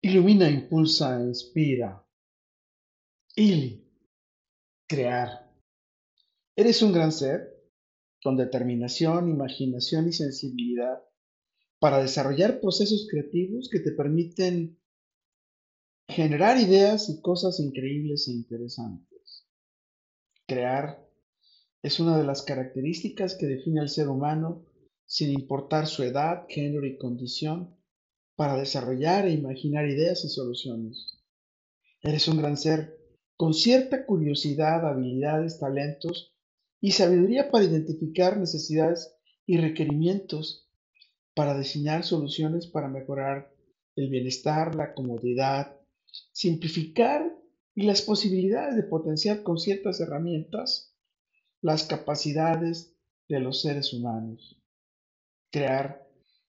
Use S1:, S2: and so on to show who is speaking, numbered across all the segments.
S1: Ilumina, impulsa, inspira. Ili. Crear. Eres un gran ser con determinación, imaginación y sensibilidad para desarrollar procesos creativos que te permiten generar ideas y cosas increíbles e interesantes. Crear es una de las características que define al ser humano sin importar su edad, género y condición, para desarrollar e imaginar ideas y soluciones. Eres un gran ser con cierta curiosidad, habilidades, talentos y sabiduría para identificar necesidades y requerimientos para diseñar soluciones para mejorar el bienestar, la comodidad, simplificar y las posibilidades de potenciar con ciertas herramientas las capacidades de los seres humanos. Crear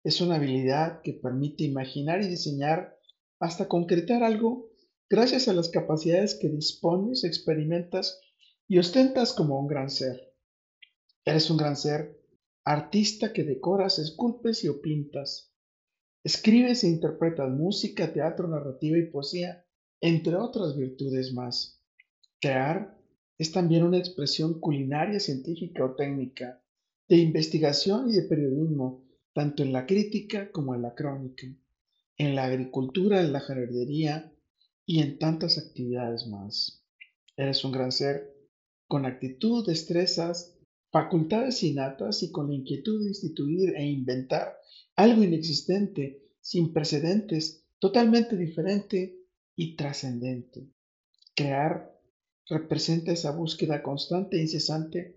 S1: es una habilidad que permite imaginar y diseñar hasta concretar algo gracias a las capacidades que dispones, experimentas y ostentas como un gran ser. Eres un gran ser, artista que decoras, esculpes y pintas. Escribes e interpretas música, teatro, narrativa y poesía, entre otras virtudes más. Crear es también una expresión culinaria, científica o técnica de investigación y de periodismo, tanto en la crítica como en la crónica, en la agricultura, en la jardinería y en tantas actividades más. Eres un gran ser con actitud, destrezas, facultades innatas y con la inquietud de instituir e inventar algo inexistente, sin precedentes, totalmente diferente y trascendente. Crear representa esa búsqueda constante e incesante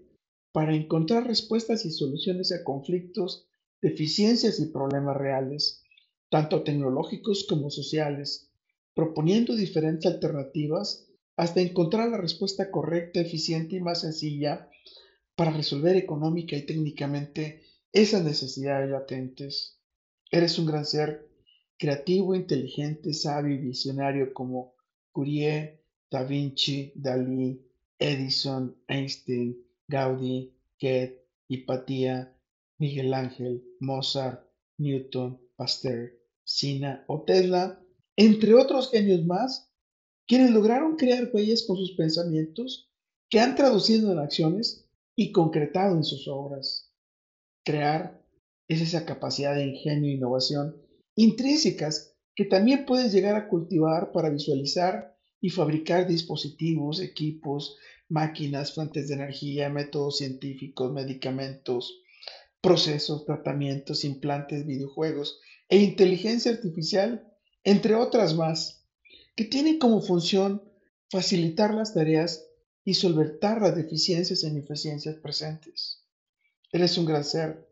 S1: para encontrar respuestas y soluciones a conflictos, deficiencias y problemas reales, tanto tecnológicos como sociales, proponiendo diferentes alternativas hasta encontrar la respuesta correcta, eficiente y más sencilla para resolver económica y técnicamente esas necesidades latentes. Eres un gran ser creativo, inteligente, sabio y visionario como Curie, Da Vinci, Dalí, Edison, Einstein, Gaudí, Goethe, Hipatia, Miguel Ángel, Mozart, Newton, Pasteur, Sina o Tesla, entre otros genios más, quienes lograron crear huellas con sus pensamientos que han traducido en acciones y concretado en sus obras. Crear es esa capacidad de ingenio e innovación intrínsecas que también puedes llegar a cultivar para visualizar y fabricar dispositivos, equipos, máquinas, fuentes de energía, métodos científicos, medicamentos, procesos, tratamientos, implantes, videojuegos e inteligencia artificial, entre otras más, que tienen como función facilitar las tareas y solventar las deficiencias e ineficiencias presentes. Eres un gran ser,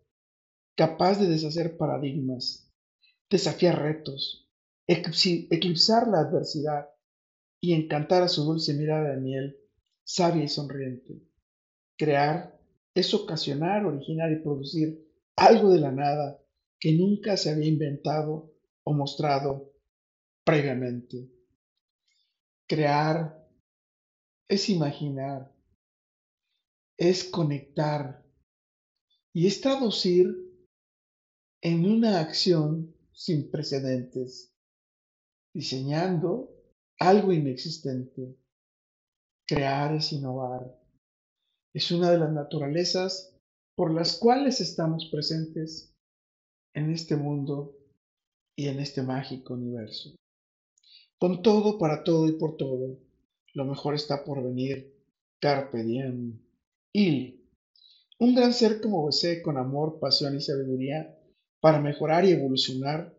S1: capaz de deshacer paradigmas, desafiar retos, eclipsar la adversidad y encantar a su dulce mirada de miel sabia y sonriente. Crear es ocasionar, originar y producir algo de la nada que nunca se había inventado o mostrado previamente. Crear es imaginar, es conectar y es traducir en una acción sin precedentes, diseñando algo inexistente Crear es innovar. Es una de las naturalezas por las cuales estamos presentes en este mundo y en este mágico universo. Con todo, para todo y por todo, lo mejor está por venir. Carpe diem. Il. Un gran ser como vosé con amor, pasión y sabiduría para mejorar y evolucionar,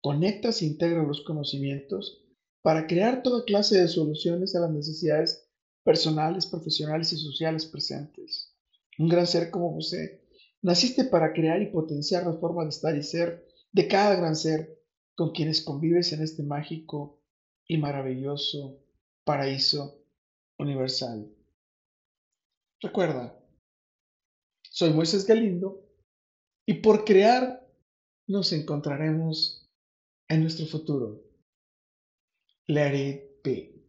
S1: conecta e integra los conocimientos para crear toda clase de soluciones a las necesidades personales, profesionales y sociales presentes. Un gran ser como usted, naciste para crear y potenciar la forma de estar y ser de cada gran ser con quienes convives en este mágico y maravilloso paraíso universal. Recuerda, soy Moisés Galindo y por crear nos encontraremos en nuestro futuro. Let it be.